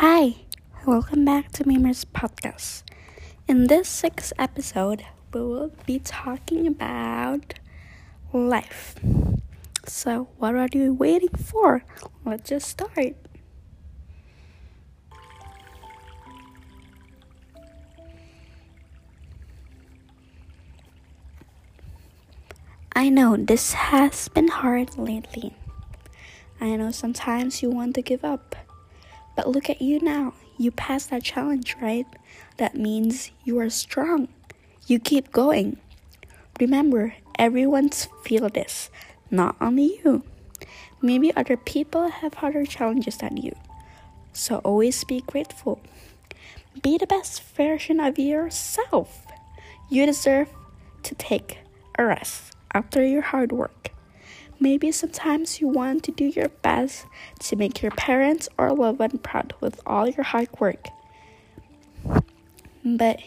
Hi, welcome back to Mimers Podcast. In this sixth episode, we will be talking about life. So, what are you waiting for? Let's just start. I know this has been hard lately. I know sometimes you want to give up. But look at you now. You passed that challenge, right? That means you are strong. You keep going. Remember, everyone's feel this, not only you. Maybe other people have harder challenges than you. So always be grateful. Be the best version of yourself. You deserve to take a rest after your hard work. Maybe sometimes you want to do your best to make your parents or loved one proud with all your hard work. But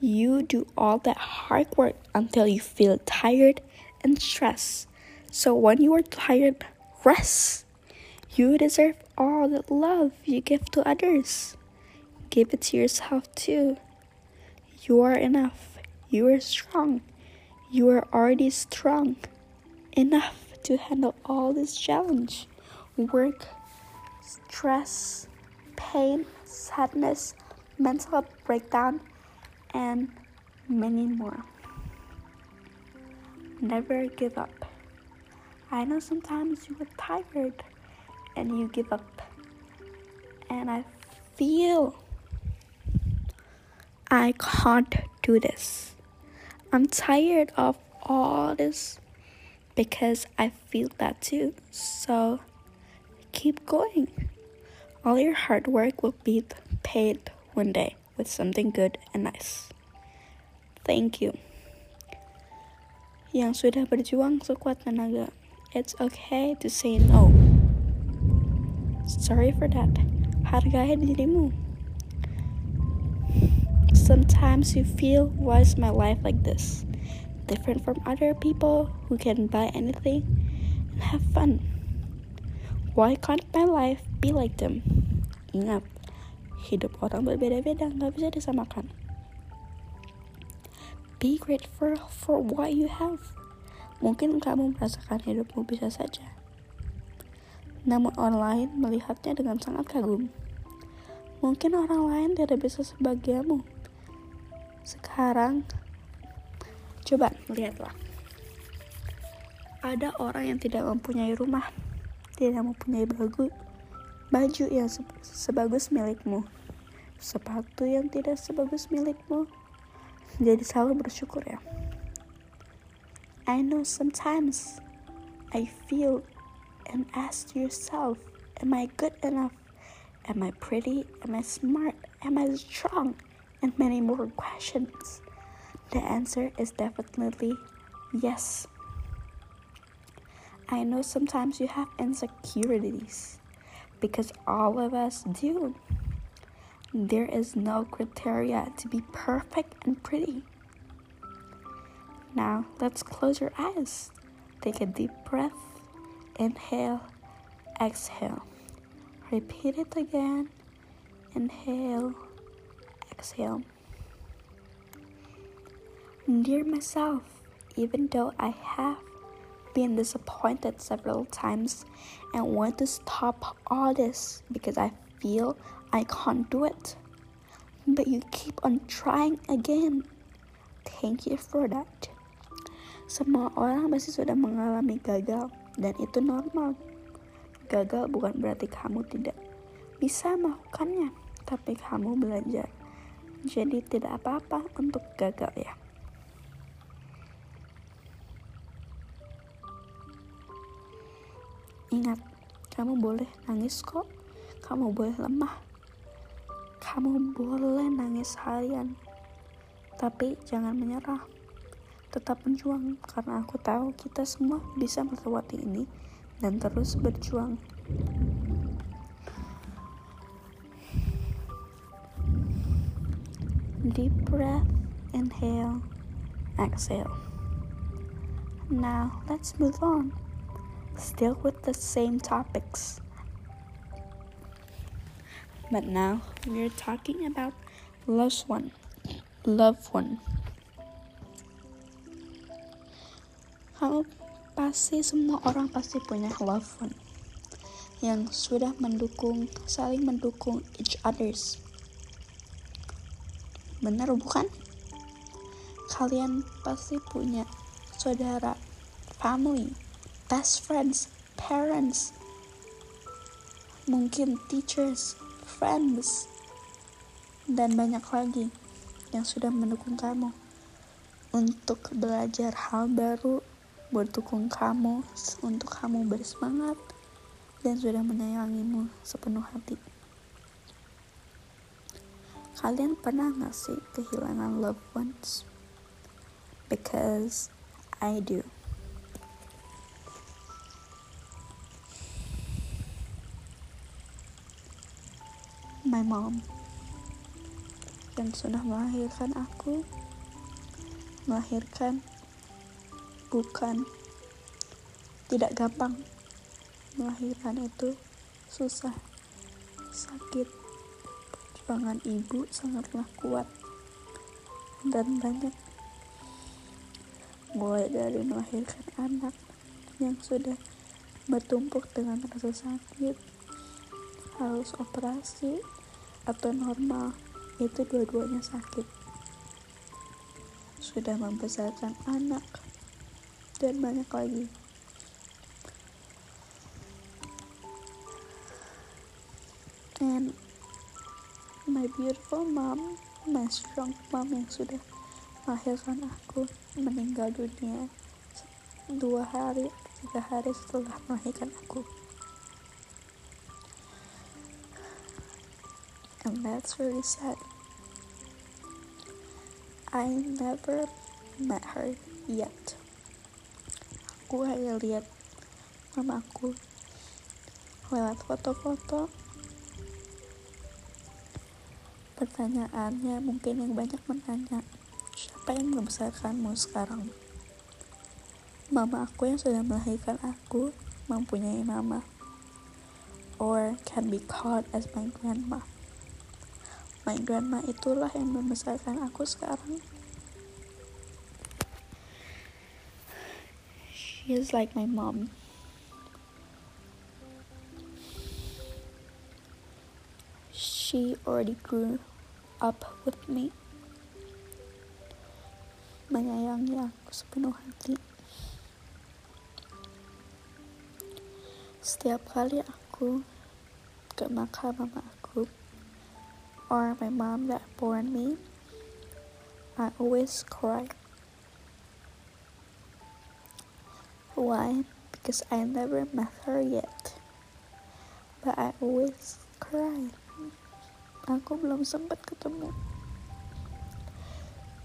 you do all that hard work until you feel tired and stressed. So when you are tired, rest. You deserve all the love you give to others. Give it to yourself too. You are enough. You are strong. You are already strong enough to handle all this challenge work, stress, pain, sadness, mental breakdown, and many more. Never give up. I know sometimes you are tired and you give up, and I feel I can't do this. I'm tired of all this because I feel that too. So keep going. All your hard work will be paid one day with something good and nice. Thank you. Yang sudah berjuang sekuat tenaga, it's okay to say no. Sorry for that. Hargai dirimu. Sometimes you feel, why is my life like this? Different from other people who can buy anything and have fun. Why can't my life be like them? Ingat, hidup orang berbeda-beda, nggak bisa disamakan. Be grateful for what you have. Mungkin kamu merasakan hidupmu bisa saja. Namun orang lain melihatnya dengan sangat kagum. Mungkin orang lain tidak bisa sebagianmu. Sekarang, Coba lihatlah. Ada orang yang tidak mempunyai rumah, tidak mempunyai baju, baju yang se sebagus milikmu, sepatu yang tidak sebagus milikmu. Jadi selalu bersyukur ya. I know sometimes I feel and ask yourself, am I good enough? Am I pretty? Am I smart? Am I strong? And many more questions. The answer is definitely yes. I know sometimes you have insecurities because all of us do. There is no criteria to be perfect and pretty. Now, let's close your eyes. Take a deep breath. Inhale, exhale. Repeat it again. Inhale, exhale. Dear myself, even though I have been disappointed several times and want to stop all this because I feel I can't do it, but you keep on trying again. Thank you for that. Semua orang pasti sudah mengalami gagal dan itu normal. Gagal bukan berarti kamu tidak bisa melakukannya, tapi kamu belajar. Jadi tidak apa-apa untuk gagal ya. Ingat, kamu boleh nangis kok. Kamu boleh lemah. Kamu boleh nangis harian. Tapi jangan menyerah. Tetap berjuang karena aku tahu kita semua bisa melewati ini dan terus berjuang. Deep breath, inhale, exhale. Now let's move on still with the same topics. But now we're talking about loved one. Loved one. Kamu pasti semua orang pasti punya loved one yang sudah mendukung, saling mendukung each others. Benar bukan? Kalian pasti punya saudara, family, best friends, parents, mungkin teachers, friends, dan banyak lagi yang sudah mendukung kamu untuk belajar hal baru, mendukung kamu untuk kamu bersemangat, dan sudah menyayangimu sepenuh hati. Kalian pernah gak sih kehilangan loved ones? Because I do. My mom. Yang sudah melahirkan aku. Melahirkan bukan tidak gampang melahirkan itu. Susah sakit perjuangan ibu sangatlah kuat. Dan banyak mulai dari melahirkan anak yang sudah bertumpuk dengan rasa sakit harus operasi atau normal itu dua-duanya sakit. Sudah membesarkan anak. Dan banyak lagi. And my beautiful mom my strong mom yang sudah melahirkan aku meninggal dunia dua hari tiga hari setelah melahirkan aku and that's really sad. I never met her yet. Aku hanya lihat mamaku. Lewat foto-foto. Pertanyaannya mungkin yang banyak menanya siapa yang membesarkanmu sekarang? Mama aku yang sudah melahirkan aku mempunyai nama or can be called as my grandma my grandma itulah yang membesarkan aku sekarang. She is like my mom. She already grew up with me. Menyayangi aku sepenuh hati. Setiap kali aku ke makam mama aku or my mom that born me. I always cry. Why? Because I never met her yet. But I always cry. Aku belum sempat ketemu.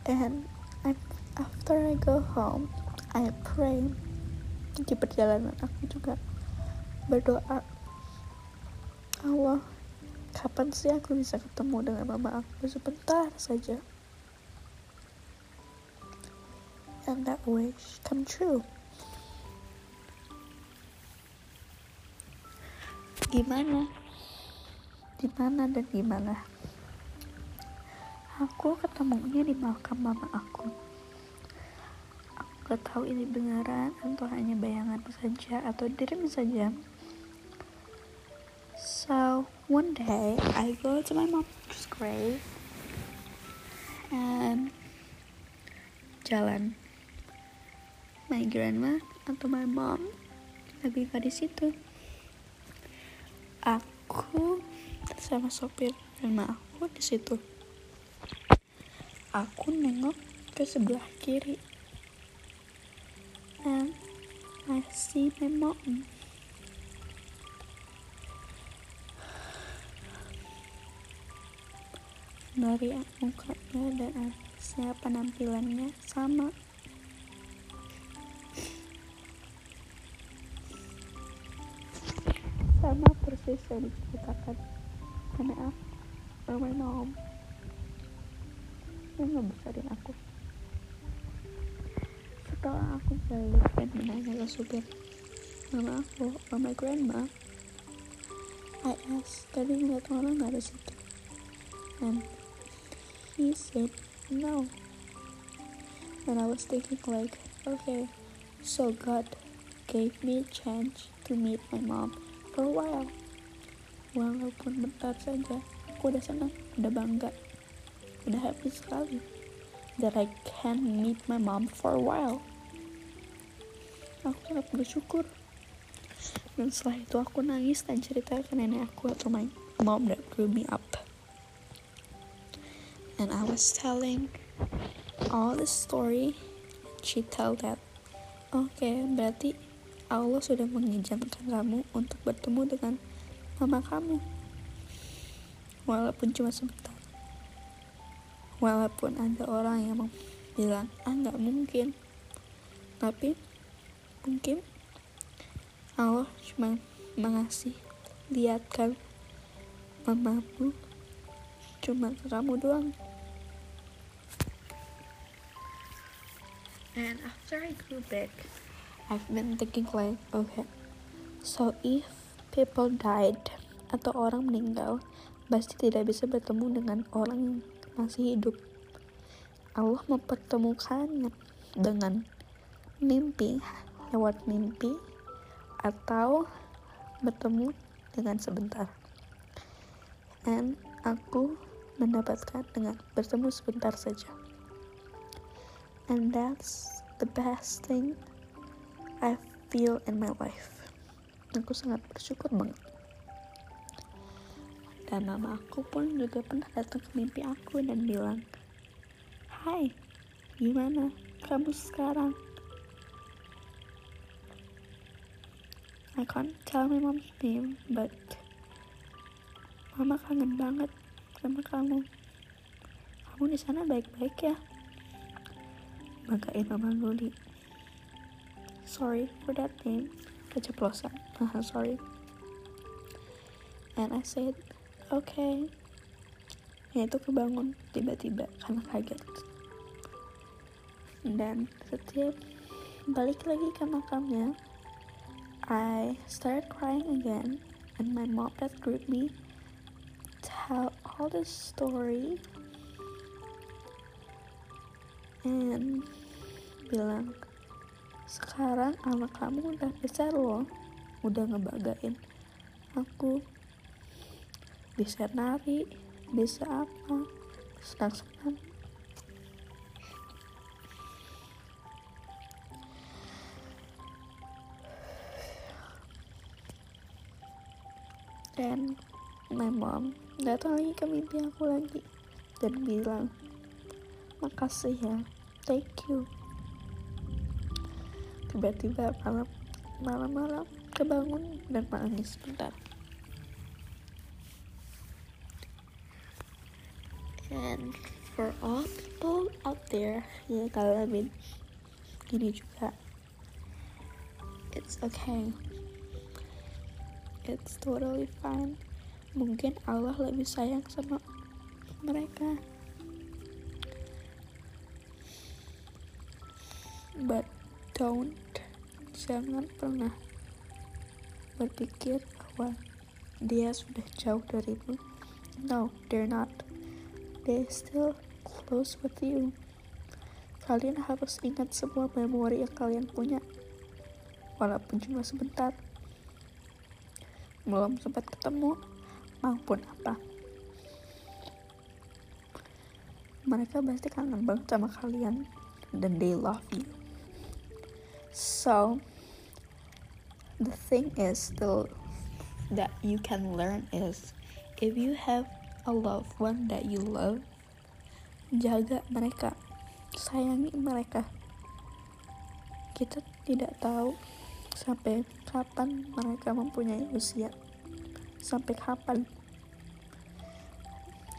And I, after I go home I pray. Di perjalanan aku juga. Berdoa. Allah kapan sih aku bisa ketemu dengan mama aku? Sebentar saja. And that wish come true. Gimana? Di mana dan gimana aku ketemunya di makam mama aku. Aku gak tahu ini beneran atau hanya bayangan saja atau dream saja so one day. I go to my mom's grave and jalan. My grandma atau my mom lagi di situ. Aku sama sopir dan aku di situ. Aku nengok ke sebelah kiri. And I see my mom dari mukanya dan alisnya penampilannya sama. Sama persis yang diceritakan nenek aku my mom yang ngebesarin aku. Setelah aku balik dan menanya ke supir mama aku or my grandma. I asked tadi ngeliat orang nggak ada situ. And he said no. And I was thinking like okay so God gave me a chance to meet my mom for a while. Walaupun bentar saja aku udah senang udah bangga udah happy sekali that I can meet my mom for a while. Aku sangat bersyukur. Dan setelah itu aku nangis dan cerita ke nenek aku atau my mom that grew me up and I was telling all the story she tell that oke okay, berarti Allah sudah mengizinkan kamu untuk bertemu dengan mama kamu. Walaupun cuma sebentar. Walaupun ada orang yang bilang ah nggak mungkin. Tapi mungkin Allah cuma mengasih lihatkan mamamu cuma kamu doang and after I grew big I've been thinking like okay so if people died atau orang meninggal pasti tidak bisa bertemu dengan orang yang masih hidup. Allah mempertemukannya dengan mimpi lewat mimpi atau bertemu dengan sebentar. Dan aku mendapatkan dengan bertemu sebentar saja. And that's the best thing I feel in my life. Aku sangat bersyukur banget dan mama aku pun juga pernah datang ke mimpi aku dan bilang Hai, gimana kamu sekarang? I can't tell my mom's name, but Mama kangen banget sama kamu. Kamu di sana baik-baik ya? Bagain Mama Luli. Sorry for that name. Keceplosan. sorry. And I said, okay. ya itu kebangun tiba-tiba karena kaget dan setiap balik lagi ke makamnya I started crying again and my mom that greet me tell all the story. And bilang sekarang anak kamu udah besar loh. Udah ngebagain aku. Bisa nari bisa apa. Senang-senang. Dan my mom datang lagi ke mimpi aku lagi dan bilang makasih ya thank you. Tiba-tiba malam malam-malam kebangun dan menangis sebentar. And for all people out there yang ngalamin gini juga it's okay. It's totally fine mungkin Allah lebih sayang sama mereka. But don't jangan pernah berpikir bahwa dia sudah jauh darimu. No they're not. They still close with you. Kalian harus ingat semua memori yang kalian punya, walaupun cuma sebentar. Belum sempat ketemu, maupun apa. Mereka pasti kangen banget sama kalian, dan they love you. So, the thing is still that you can learn is if you have a loved one that you love jaga mereka sayangi mereka kita tidak tahu sampai kapan mereka mempunyai usia sampai kapan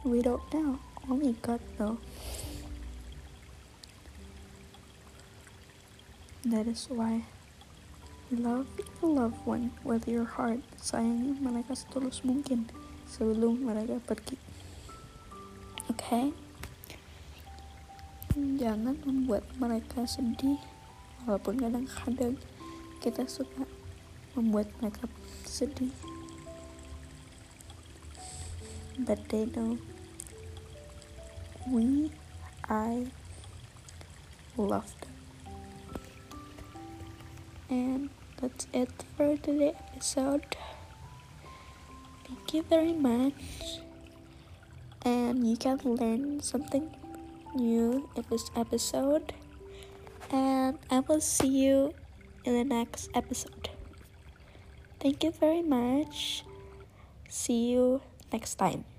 we don't know only God know that is why love your loved one with your heart sayangi mereka setulus mungkin sebelum mereka pergi. Oke, okay? jangan membuat mereka sedih, walaupun kadang-kadang kita suka membuat mereka sedih. That they know we, I, love them. And that's it for today's episode. Thank you very much. And you can learn something new in this episode. And I will see you in the next episode. Thank you very much. See you next time.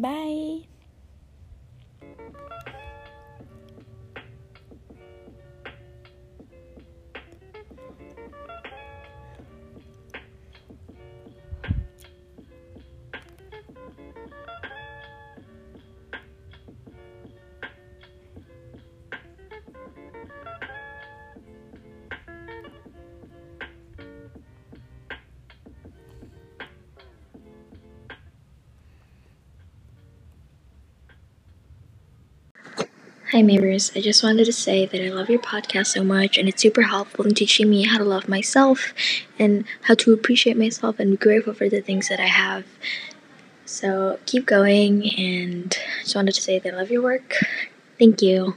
Bye. Hi. I just wanted to say that I love your podcast so much, and it's super helpful in teaching me how to love myself and how to appreciate myself and be grateful for the things that I have. So keep going, and just wanted to say that I love your work. Thank you.